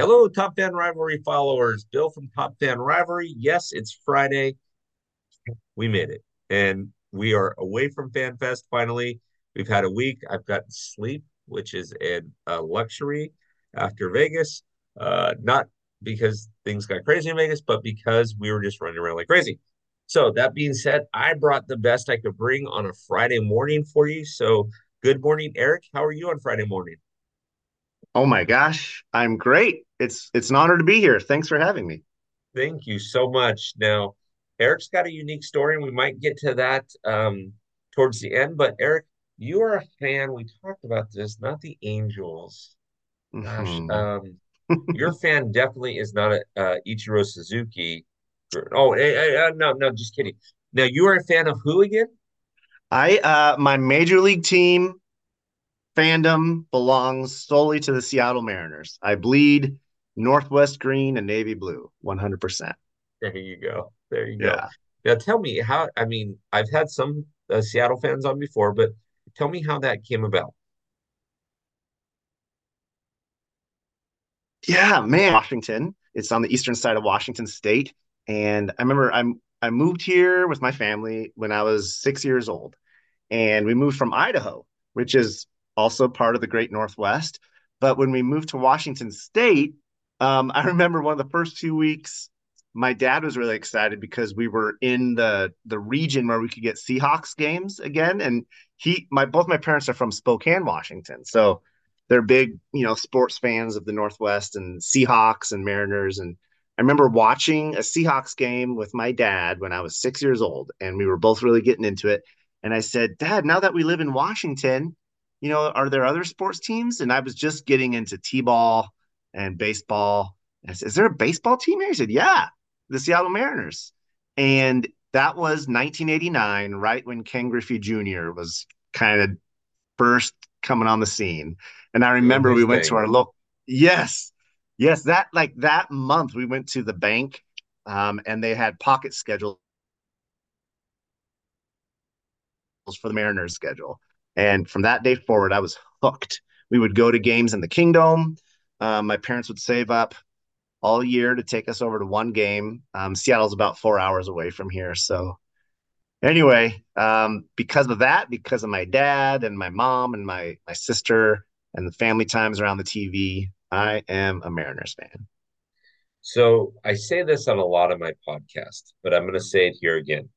Hello, Top Fan Rivalry followers. Bill from Top Fan Rivalry. Yes, it's Friday. We made it. And we are away from FanFest finally. We've had a week. I've gotten sleep, which is an, a luxury after Vegas. Uh, not because things got crazy in Vegas, but because we were just running around like crazy. So, that being said, I brought the best I could bring on a Friday morning for you. So, good morning, Erik. How are you on Friday morning? Oh my gosh, I'm great. It's it's an honor to be here. Thanks for having me. Thank you so much. Now, Erik's got a unique story, and we might get to that um, towards the end. But Erik, you are a fan. We talked about this, not the Angels. Gosh, Mhm. um, your fan definitely is not a uh, Ichiro Suzuki. Oh, eh, eh, eh, no, no, just kidding. Now, you are a fan of who again? I uh my major league team fandom belongs solely to the Seattle Mariners. I bleed Northwest green and navy blue, 100%. There you go. There you go. Yeah. Now, tell me how. I mean, I've had some uh, Seattle fans on before, but tell me how that came about. Yeah, man. Washington. It's on the eastern side of Washington state. And I remember I'm I moved here with my family when I was six years old. And we moved from Idaho, which is also part of the Great Northwest. But when we moved to Washington State, um, I remember one of the first two weeks, my dad was really excited because we were in the the region where we could get Seahawks games again. And he my both my parents are from Spokane, Washington. So they're big, you know, sports fans of the Northwest and Seahawks and Mariners. And I remember watching a Seahawks game with my dad when I was six years old, and we were both really getting into it. And I said, Dad, now that we live in Washington, you know, are there other sports teams? And I was just getting into T-ball and baseball. And I said, Is there a baseball team here? He said, Yeah, the Seattle Mariners. And that was 1989, right when Ken Griffey Jr. was kind of first coming on the scene. And I remember we went to our local, yes, yes, that like that month we went to the bank um, and they had pocket schedules for the Mariners schedule. And from that day forward, I was hooked. We would go to games in the Kingdome. Um, my parents would save up all year to take us over to one game. Um, Seattle's about four hours away from here. So, anyway, um, because of that, because of my dad and my mom and my, my sister and the family times around the TV, I am a Mariners fan. So I say this on a lot of my podcasts, but I'm going to say it here again.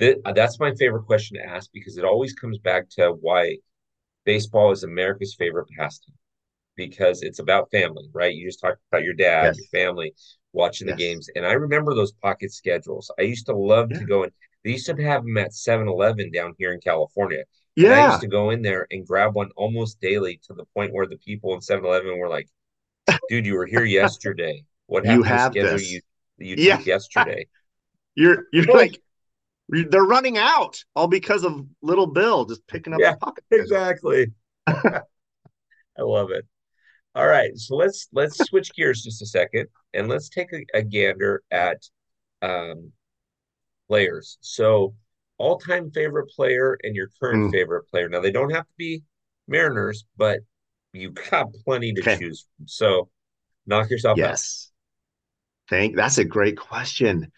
Th- That's my favorite question to ask because it always comes back to why baseball is America's favorite pastime because it's about family, right? You just talked about your dad, your family, watching the Yes. games. And I remember those pocket schedules. I used to love to go in. They used to have them at 7-Eleven down here in California. And I used to go in there and grab one almost daily to the point where the people in 7-Eleven were like, dude, you were here yesterday. What You happened to the schedule this. you you Yeah. took yesterday? You're you're like they're running out all because of little Bill just picking up yeah, the pocket exactly. I love it. All right, so let's let's switch gears just a second and let's take a, a gander at um, players. So, all-time favorite player and your current Mm, favorite player. Now, they don't have to be Mariners, but you've got plenty to okay. choose from. So, knock yourself out. Yes. Thank that's a great question.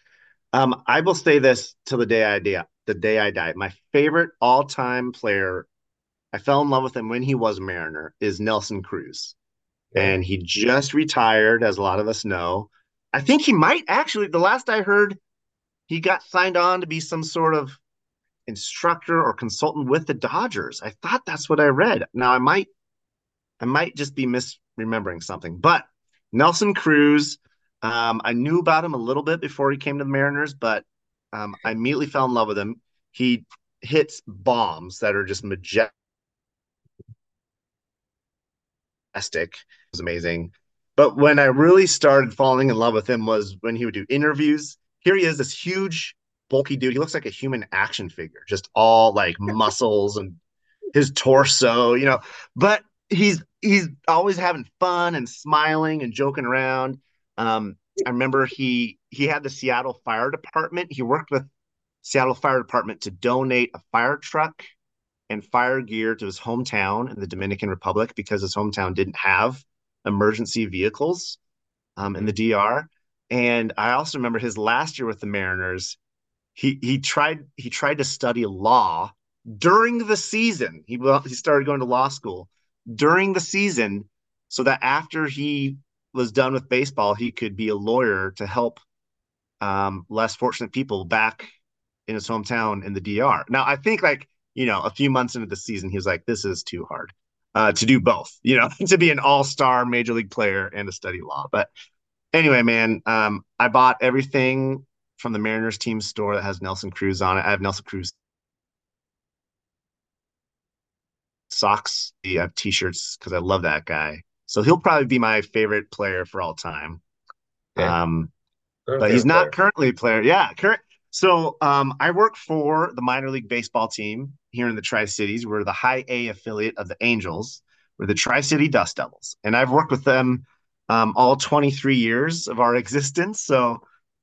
Um, I will say this till the day I die. The day I die. My favorite all-time player, I fell in love with him when he was a Mariner, is Nelson Cruz. And he just retired, as a lot of us know. I think he might actually, the last I heard, he got signed on to be some sort of instructor or consultant with the Dodgers. I thought that's what I read. Now I might I might just be misremembering something, but Nelson Cruz, um, I knew about him a little bit before he came to the Mariners, but um, I immediately fell in love with him. He hits bombs that are just majestic. It was amazing. But when I really started falling in love with him was when he would do interviews. Here he is, this huge, bulky dude. He looks like a human action figure, just all like muscles and his torso, you know. But he's he's always having fun and smiling and joking around. Um, I remember he he had the Seattle Fire Department. He worked with Seattle Fire Department to donate a fire truck and fire gear to his hometown in the Dominican Republic because his hometown didn't have emergency vehicles. um, in the DR. And I also remember his last year with the Mariners. He he tried he tried to study law during the season. He he started going to law school during the season so that after he was done with baseball, he could be a lawyer to help um, less fortunate people back in his hometown in the DR. Now, I think like you know a few months into the season, he was like, "This is too hard uh, to do both." You know, to be an all-star major league player and to study law. But anyway, man, um, I bought everything from the Mariners team store that has Nelson Cruz on it. I have Nelson Cruz socks. I have t-shirts because I love that guy. So he'll probably be my favorite player for all time. Okay. Um, but he's not player. currently a player. Yeah, current. So um, I work for the minor league baseball team here in the Tri Cities. We're the High A affiliate of the Angels. We're the Tri City Dust Devils, and I've worked with them um, all 23 years of our existence. So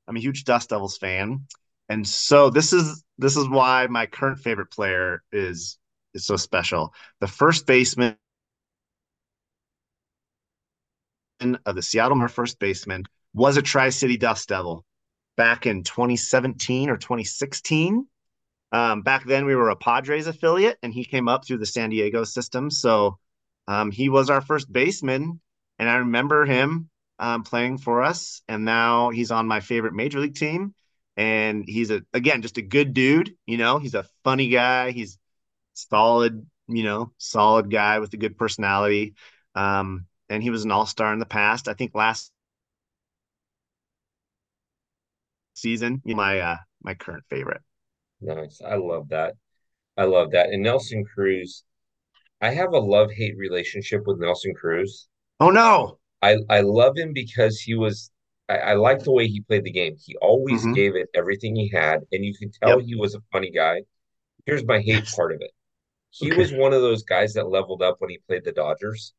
I'm a huge Dust Devils fan, and so this is this is why my current favorite player is is so special. The first baseman of the Seattle Mar first baseman was a Tri City Dust Devil back in 2017 or 2016. Um, back then, we were a Padres affiliate, and he came up through the San Diego system. So um, he was our first baseman, and I remember him um, playing for us. And now he's on my favorite major league team, and he's a again just a good dude. You know, he's a funny guy. He's solid. You know, solid guy with a good personality. Um, and he was an all star in the past. I think last season, my uh, my current favorite. Nice, I love that. I love that. And Nelson Cruz, I have a love hate relationship with Nelson Cruz. Oh no! I I love him because he was. I, I like the way he played the game. He always mm-hmm. gave it everything he had, and you could tell yep. he was a funny guy. Here's my hate part of it. He okay. was one of those guys that leveled up when he played the Dodgers.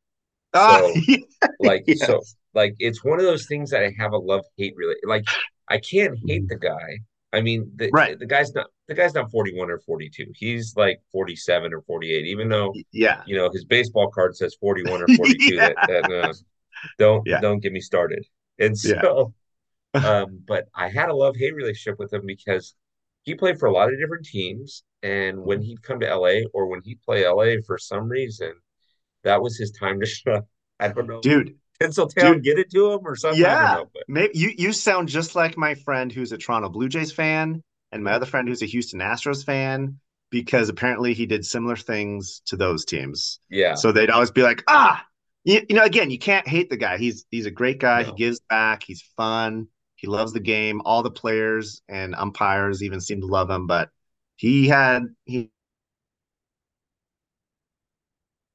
Ah, so, yeah. like, yes. so, like, it's one of those things that I have a love hate really. Like, I can't hate the guy. I mean, the, right. the guy's not the guy's not 41 or 42. He's like 47 or 48, even though yeah, you know, his baseball card says 41 or 42. yeah. That, that uh, don't yeah. don't get me started. And so um, but I had a love-hate relationship with him because he played for a lot of different teams. And when he'd come to LA or when he'd play LA for some reason, that was his time to shine. I don't know. Dude, Tinseltown Dude, get it to him or something? Yeah, know, maybe you you sound just like my friend who's a Toronto Blue Jays fan, and my other friend who's a Houston Astros fan, because apparently he did similar things to those teams. Yeah. So they'd always be like, ah, you, you know, again, you can't hate the guy. He's he's a great guy. No. He gives back. He's fun. He loves the game. All the players and umpires even seem to love him. But he had he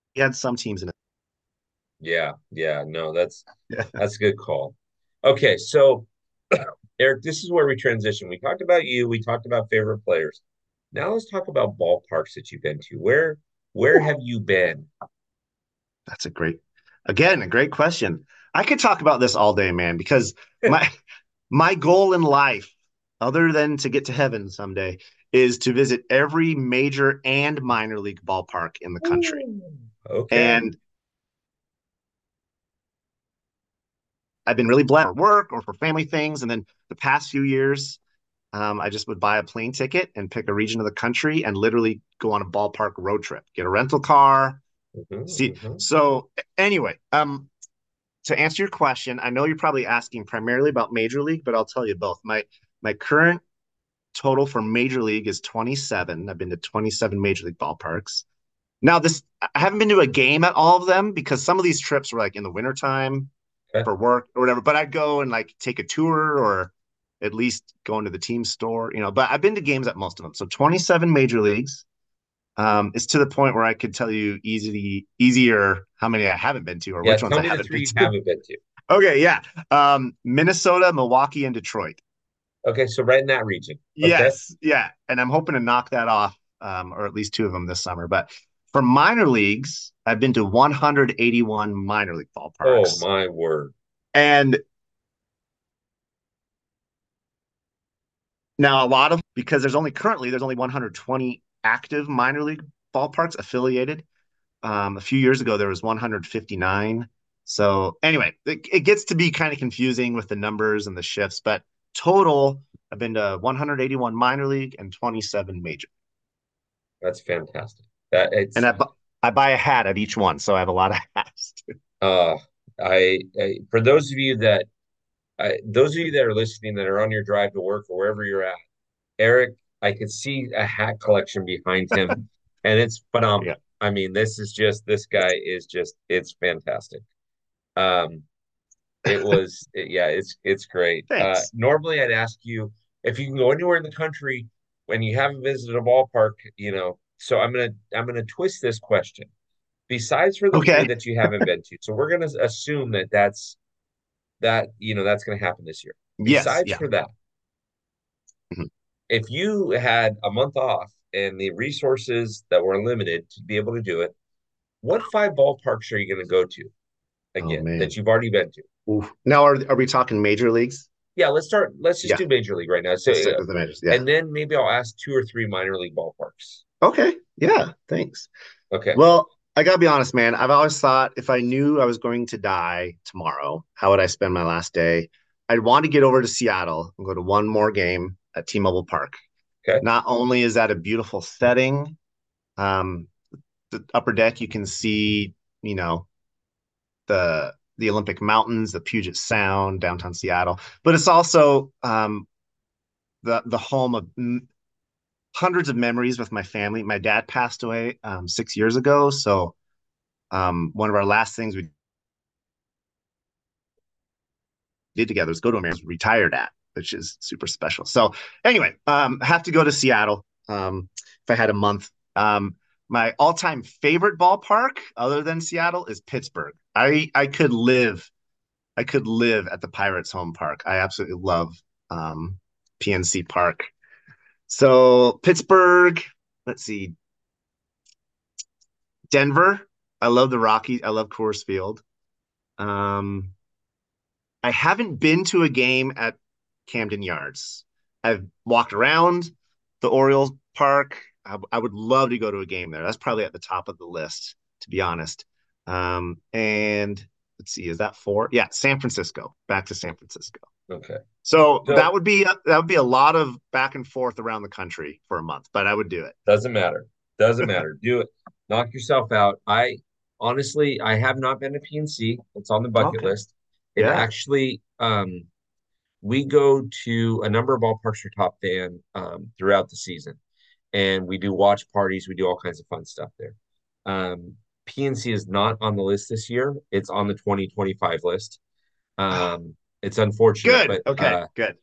he had some teams in it yeah, yeah, no, that's yeah. that's a good call. Okay, so Erik, this is where we transition. We talked about you, we talked about favorite players. Now let's talk about ballparks that you've been to. Where where have you been? That's a great again, a great question. I could talk about this all day, man, because my my goal in life, other than to get to heaven someday, is to visit every major and minor league ballpark in the country. Ooh, okay. And I've been really blessed for work or for family things. And then the past few years, um, I just would buy a plane ticket and pick a region of the country and literally go on a ballpark road trip, get a rental car. Mm-hmm, see, mm-hmm. so anyway, um, to answer your question, I know you're probably asking primarily about Major League, but I'll tell you both. My my current total for Major League is 27. I've been to 27 Major League ballparks. Now, this I haven't been to a game at all of them because some of these trips were like in the wintertime okay. for work or whatever. But I'd go and like take a tour or at least go into the team store, you know. But I've been to games at most of them. So 27 major leagues. Um, it's to the point where I could tell you easily easier how many I haven't been to or yeah, which ones I haven't been, haven't been to. Okay, yeah. Um, Minnesota, Milwaukee, and Detroit. Okay, so right in that region. Okay. Yes, yeah. And I'm hoping to knock that off, um, or at least two of them this summer. But for minor leagues, I've been to 181 minor league ballparks. Oh my word! And now a lot of because there's only currently there's only 120 active minor league ballparks affiliated. Um, a few years ago there was 159. So anyway, it, it gets to be kind of confusing with the numbers and the shifts, but total, I've been to 181 minor league and 27 major. That's fantastic. That it's And I, bu- I buy a hat at each one, so I have a lot of hats. too. uh I, I for those of you that I, those of you that are listening that are on your drive to work or wherever you're at, Erik, I could see a hat collection behind him, and it's phenomenal. Yeah. I mean, this is just this guy is just it's fantastic. Um, it was it- yeah, it's it's great. Uh, normally, I'd ask you if you can go anywhere in the country when you haven't visited a ballpark, you know. So I'm gonna I'm gonna twist this question. Besides for the Okay. three that you haven't been to, so we're gonna assume that that's that you know that's gonna happen this year. Yes, Besides yeah. for that, Mhm. if you had a month off and the resources that were limited to be able to do it, what five ballparks are you going to go to again Oh, that you've already been to? Oof. Now, are, are we talking major leagues? Yeah, let's start. Let's just Yeah. do major league right now. So, uh, the majors. Yeah. and then maybe I'll ask two or three minor league ballparks. Okay. Yeah. Thanks. Okay. Well, I gotta be honest, man. I've always thought if I knew I was going to die tomorrow, how would I spend my last day? I'd want to get over to Seattle and go to one more game at T-Mobile Park. Okay. Not only is that a beautiful setting, um, the upper deck you can see, you know, the the Olympic Mountains, the Puget Sound, downtown Seattle, but it's also um, the the home of hundreds of memories with my family. My dad passed away um, six years ago, so um, one of our last things we did together was go to America. Retired at, which is super special. So anyway, um, have to go to Seattle um, if I had a month. Um, my all-time favorite ballpark, other than Seattle, is Pittsburgh. I I could live, I could live at the Pirates' home park. I absolutely love um, PNC Park. So Pittsburgh, let's see, Denver. I love the Rockies. I love Coors Field. Um, I haven't been to a game at Camden Yards. I've walked around the Orioles Park. I, I would love to go to a game there. That's probably at the top of the list, to be honest. Um, and let's see, is that four? Yeah, San Francisco. Back to San Francisco. Okay. So So- that would be that would be a lot of back and forth around the country for a month, but I would do it. Doesn't matter. Doesn't matter. Do it. Knock yourself out. I honestly, I have not been to PNC. It's on the bucket Okay. list. It Yeah. actually, um, we go to a number of ballparks for Top Fan um, throughout the season, and we do watch parties. We do all kinds of fun stuff there. Um, PNC is not on the list this year. It's on the 2025 list. Um, it's unfortunate, Good. but okay. uh, good.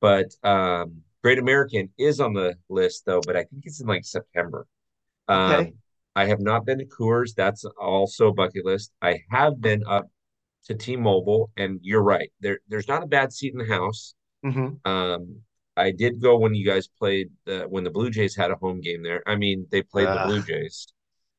but um, Great American is on the list though, but I think it's in like September. Um, Okay. I have not been to Coors. That's also bucket list. I have been up to T-Mobile, and you're right. There, there's not a bad seat in the house. hmm Um, I did go when you guys played the, when the Blue Jays had a home game there. I mean, they played the Ah. Blue Jays.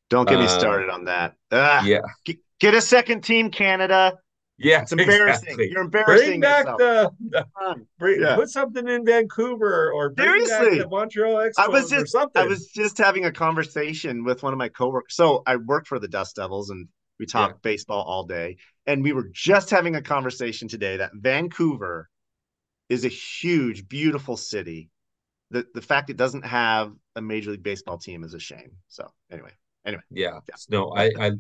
Don't get me Um, started on that. Ah, Yeah, g- Get a second team, Canada. Yeah, It's embarrassing. exactly. You're embarrassing Bring back yourself. the, the bring, Yeah. put something in Vancouver or bring back Seriously. the Montreal Expos I was or just something. I was just having a conversation with one of my coworkers. So I work for the Dust Devils and we talk Yeah. baseball all day. And we were just having a conversation today that Vancouver is a huge, beautiful city. The the fact it doesn't have a major league baseball team is a shame. So anyway. Yeah. Yeah. No, I, I,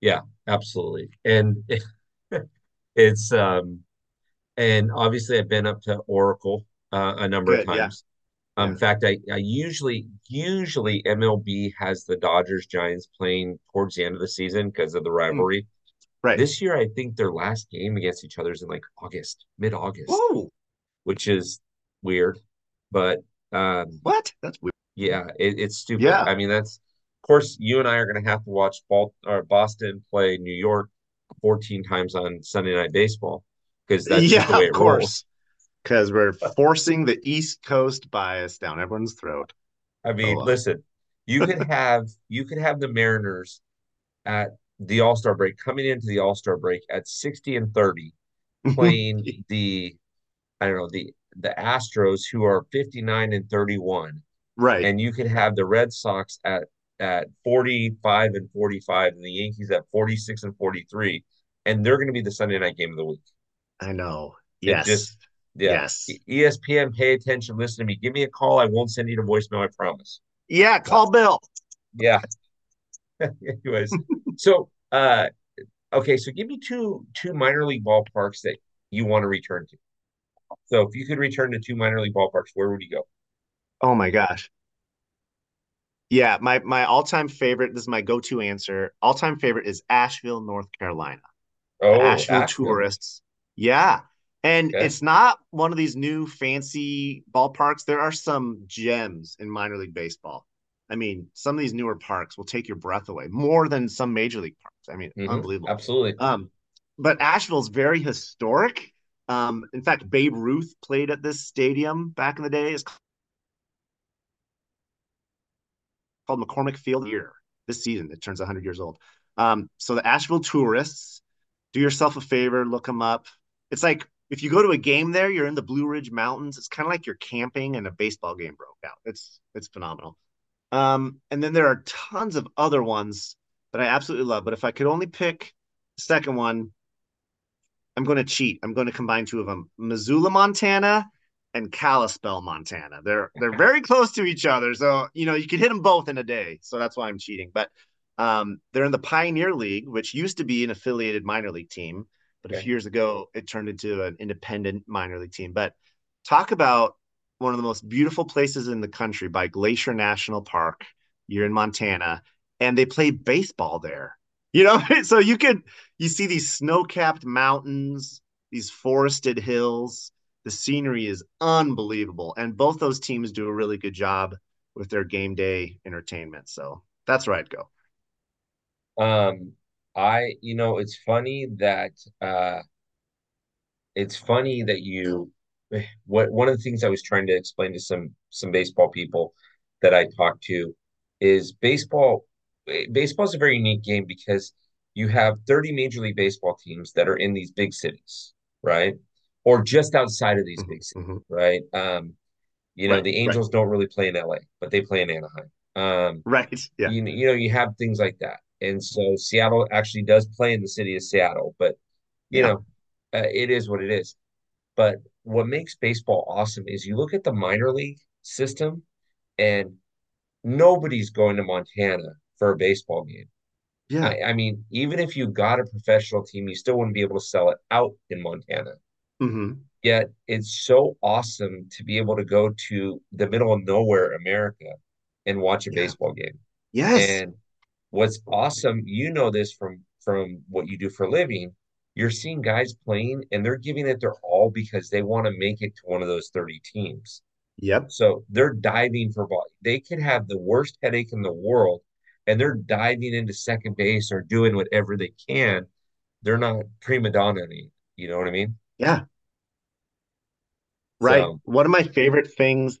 yeah, absolutely. And it's, um, and obviously I've been up to Oracle, uh, a number of Good, yeah. times. Um, in fact, I, I usually, usually MLB has the Dodgers Giants playing towards the end of the season because of the rivalry. Right. This year, I think their last game against each other is in like August, mid-August, Whoa. which is weird. But, um, What? That's weird. yeah, it, it's stupid. Yeah. I mean, that's of course you and I are going to have to watch Bal or Boston play New York 14 times on Sunday Night Baseball because that's just the yeah, way of it course. rolls. Because we're forcing the East Coast bias down everyone's throat. I mean, listen, you could have you could have the Mariners at the All-Star break coming into the All-Star break at 60 and 30 playing the I don't know the the Astros who are 59 and 31 right. and you could have the Red Sox at at 45 and 45 and the Yankees at 46 and 43 and they're going to be the Sunday night game of the week. I know. It Yes. just yeah. Yes. ESPN, pay attention, listen to me. Give me a call. I won't send you to voicemail. I promise. Yeah, call Bill. Yeah. Anyways, so uh, okay, so give me two two minor league ballparks that you want to return to. So if you could return to two minor league ballparks, where would you go? Oh my gosh. Yeah, my my all-time favorite, this is my go-to answer. All-time favorite is Asheville, North Carolina. Oh, Asheville Asheville. Tourists. Yeah. And Okay. it's not one of these new fancy ballparks. There are some gems in minor league baseball. I mean, some of these newer parks will take your breath away more than some major league parks. I mean, Mhm. unbelievable. Absolutely. Um, but Asheville's very historic. Um, in fact, Babe Ruth played at this stadium back in the day. It's called McCormick Field year. This season, it turns 100 years old. Um, so the Asheville tourists, do yourself a favor, look them up. It's like if you go to a game there, you're in the Blue Ridge Mountains. It's kind of like you're camping and a baseball game broke out. It's it's phenomenal. Um, and then there are tons of other ones that I absolutely love. But if I could only pick the second one, I'm going to cheat. I'm going to combine two of them: Missoula, Montana, and Kalispell, Montana. They're they're very close to each other, so you know you could hit them both in a day. So that's why I'm cheating. But um, they're in the Pioneer League, which used to be an affiliated minor league team, but a few years ago it turned into an independent minor league team. But talk about one of the most beautiful places in the country by Glacier National Park. You're in Montana, and they play baseball there. You know, so you could you see these snow-capped mountains, these forested hills. The scenery is unbelievable, and both those teams do a really good job with their game day entertainment. So that's where I'd go. Um, I, you know, it's funny that uh it's funny that you what one of the things I was trying to explain to some some baseball people that I talked to is baseball baseball is a very unique game because you have 30 major league baseball teams that are in these big cities, right? Or just outside of these big cities, Mhm. right? Um, you know, Right, the right. Angels don't really play in LA, but they play in Anaheim. Um, Right. Yeah. you, you know, you have things like that. And so Seattle actually does play in the city of Seattle, but you Yeah. know, uh, it is what it is. But what makes baseball awesome is you look at the minor league system and nobody's going to Montana for a baseball game. Yeah. I, I mean, even if you got a professional team, you still wouldn't be able to sell it out in Montana. Hmm Yet it's so awesome to be able to go to the middle of nowhere, America, and watch a Yeah. baseball game. Yes. And what's awesome, you know this from from what you do for a living, you're seeing guys playing and they're giving it their all because they want to make it to one of those 30 teams. Yep. So they're diving for ball. They could have the worst headache in the world and they're diving into second base or doing whatever they can. They're not prima donna, you know what I mean? Yeah. Right. So, One of my favorite things,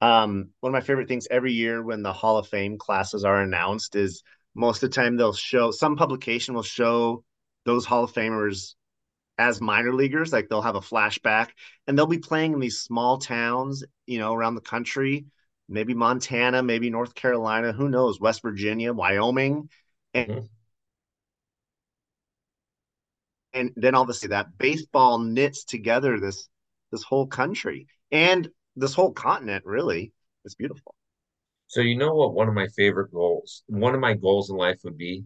um, one of my favorite things every year when the Hall of Fame classes are announced is most of the time they'll show some publication will show those Hall of Famers as minor leaguers, like they'll have a flashback and they'll be playing in these small towns, you know, around the country, maybe Montana, maybe North Carolina, who knows, West Virginia, Wyoming. And Mhm. And then obviously that baseball knits together this this whole country and this whole continent really it's beautiful so you know what one of my favorite goals, one of my goals in life would be?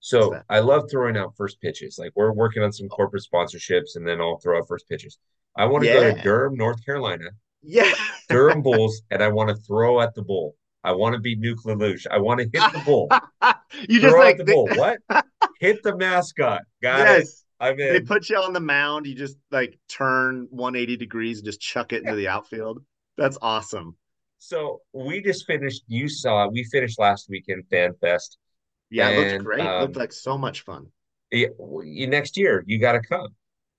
So? I love throwing out first pitches. Like we're working on some oh. corporate sponsorships and then I'll throw out first pitches. I want to go to Durham, North Carolina, yeah Durham Bulls, and I want to throw at the bull. I want to be Nuke LaLoosh. I want to hit the bull. you just like at the bull. What? Hit the mascot. Got it. yes I'm they put you on the mound you just like turn 180 degrees and just chuck it into the outfield that's awesome So we just finished. You saw we finished last weekend Fan Fest. yeah it looked And, great it looked um, like so much fun Yeah, next year you got to come,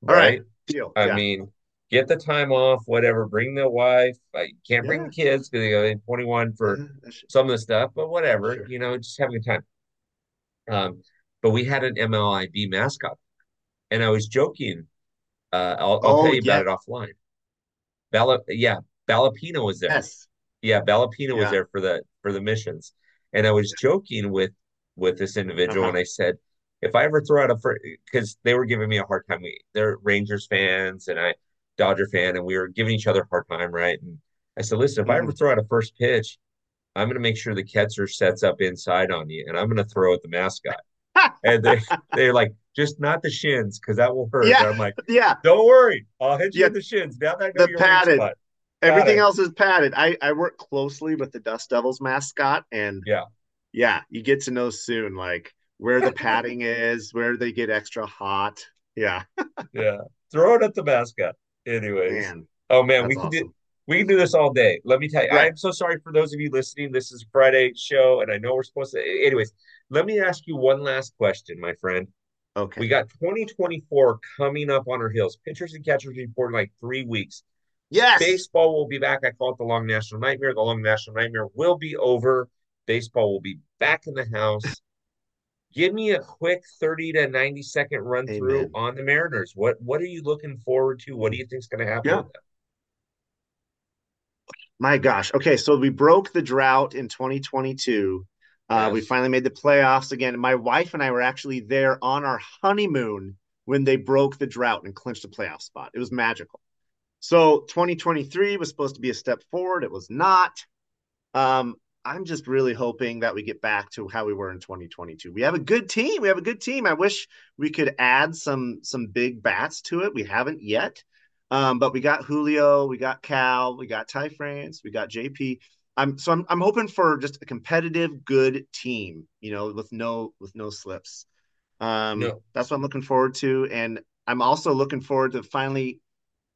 all right right? deal I yeah mean, get the time off, whatever. Bring the wife. I can't bring the kids because they go 21 for Yeah, some of the stuff, but whatever, Sure. you know, just having a good time. Um, but we had an MLIB mascot, and I was joking. Uh, I'll, I'll Oh, tell you yeah. about it offline. Balla, yeah, Ballapeño was there. yes Yeah, Ballapeño was there for the for the missions, and I was joking with with this individual, Uh-huh. and I said, if I ever throw out a first, because they were giving me a hard time. We they're Rangers fans and I Dodger fan, and we were giving each other a hard time, right? And I said, listen, if I ever Mhm. throw out a first pitch, I'm going to make sure the catcher sets up inside on you, and I'm going to throw at the mascot. And they they're like, just not the shins, because that will hurt. And Yeah, I'm like, yeah. don't worry, I'll hit you Yeah, in the shins. Now that the your padded. Everything Padded. else is padded. I I work closely with the Dust Devils mascot, and Yeah. yeah, you get to know soon, like where the padding is, where they get extra hot. Yeah, Yeah. Throw it at the mascot. Anyways. man, Oh man, we can do we can do this all day. Let me tell you, I'm so sorry for those of you listening. This is a Friday show, and I know we're supposed to. Anyways, let me ask you one last question, my friend. Okay. We got 2024 coming up on our heels. Pitchers and catchers report in like three weeks. Yes. Baseball will be back. I call it the long national nightmare. The long national nightmare will be over. Baseball will be back in the house. Give me a quick 30 to 90 second run through on the Mariners. What what are you looking forward to? What do you think's going to happen Yeah. with them? My gosh. Okay, so we broke the drought in 2022. Uh, we finally made the playoffs again. My wife and I were actually there on our honeymoon when they broke the drought and clinched a playoff spot. It was magical. So 2023 was supposed to be a step forward. It was not. Um, I'm just really hoping that we get back to how we were in 2022. We have a good team. We have a good team. I wish we could add some some big bats to it. We haven't yet. Um, but we got Julio, we got Cal, we got Ty France, we got JP. I'm so I'm I'm hoping for just a competitive, good team, you know, with no with no slips. Um, No, that's what I'm looking forward to. And I'm also looking forward to finally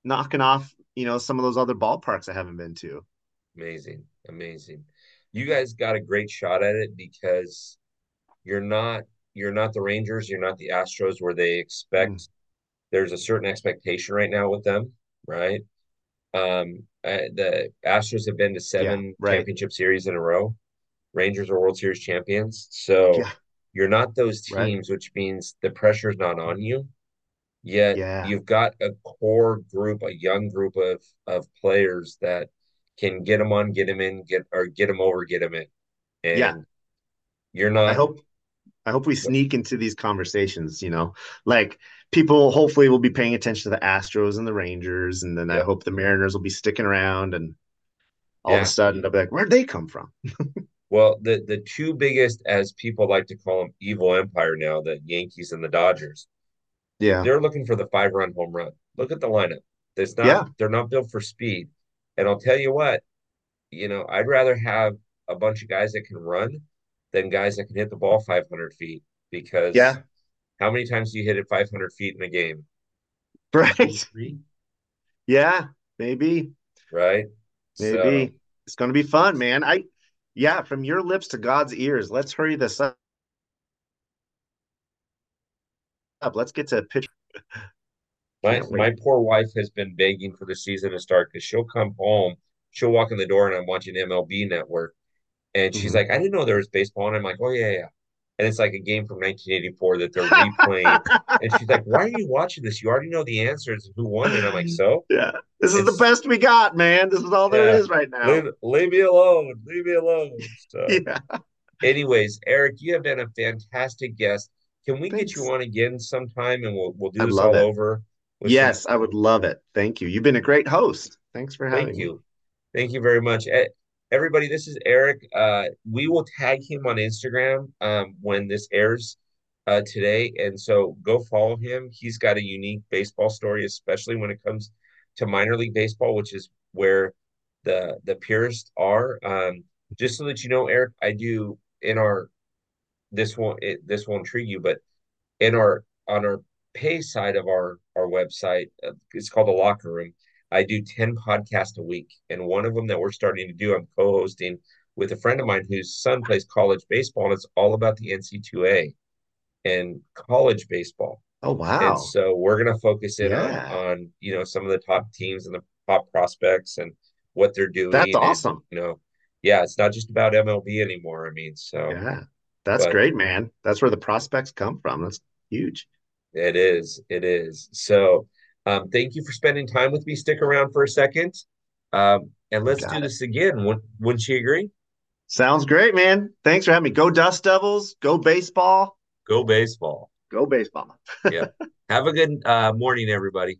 knocking off, you know, some of those other ballparks I haven't been to. amazing, amazing. You guys got a great shot at it because you're not you're not the Rangers, you're not the Astros where they Mm, expect there's a certain expectation right now with them, right? Um, uh, the Astros have been to yeah, seven right. championship series in a row. Rangers are World Series champions. So Yeah, you're not those right. teams, which means the pressure is not on you. Yet Yeah, you've got a core group, a young group of of players that can get them on, get them in, get or get them over, get them in. yeah. You're not. I hope I hope we sneak into these conversations, you know, like people hopefully will be paying attention to the Astros and the Rangers, and then I hope the Mariners will be sticking around, and all of a sudden they'll be like, where'd they come from? Well, the the two biggest, as people like to call them, evil empire now, the Yankees and the Dodgers, Yeah, they're looking for the five run home run. Look at the lineup. It's not, yeah, they're not built for speed. And I'll tell you what, you know, I'd rather have a bunch of guys that can run than guys that can hit the ball 500 feet because yeah, how many times do you hit it 500 feet in a game? Right. Yeah, maybe, right? So, maybe it's going to be fun, man. I, yeah, from your lips to God's ears. Let's hurry this up. Up. Let's get to pitch. my my poor wife has been begging for the season to start because she'll come home, she'll walk in the door and I'm watching MLB Network, and she's Mhm. like, I didn't know there was baseball, and I'm like, oh yeah, yeah. And it's like a game from 1984 that they're replaying. And she's like, Why are you watching this? You already know the answers who won. And I'm like, So? Yeah, this is the best we got, man. This is all there yeah, is right now. leave leave me alone. Leave me alone. So, Yeah, anyways, Erik, you have been a fantastic guest. Can we get you on again sometime and we'll we'll do I'd this all it. over Yes, I would love it. Thank you. You've been a great host. Thanks for having me. Thank you. Thank you very much. Everybody, this is Erik. Uh, we will tag him on Instagram um, when this airs uh, today. And so go follow him. He's got a unique baseball story, especially when it comes to minor league baseball, which is where the the purists are. Um, just so that you know, Erik, I do in our this won't it, this won't intrigue you, but in our on our pay side of our our website, uh, it's called the Locker Room. I do 10 podcasts a week, and one of them that we're starting to do, I'm co-hosting with a friend of mine whose son plays college baseball, and it's all about the NC2A and college baseball. Oh, And wow. so we're going to focus in on Yeah, on you know some of the top teams and the top prospects and what they're that's doing, and awesome. you know, yeah, it's not just about MLB anymore. I mean, so Yeah, that's but great, man. That's where the prospects come from. That's huge. It is. It is. So, um, thank you for spending time with me. Stick around for a second. Um, and let's do it. this again. Wouldn't, wouldn't you agree? Sounds great, man. Thanks for having me. Go Dust Devils. Go baseball. Go baseball. Go baseball. yeah. Have a good uh, morning, everybody.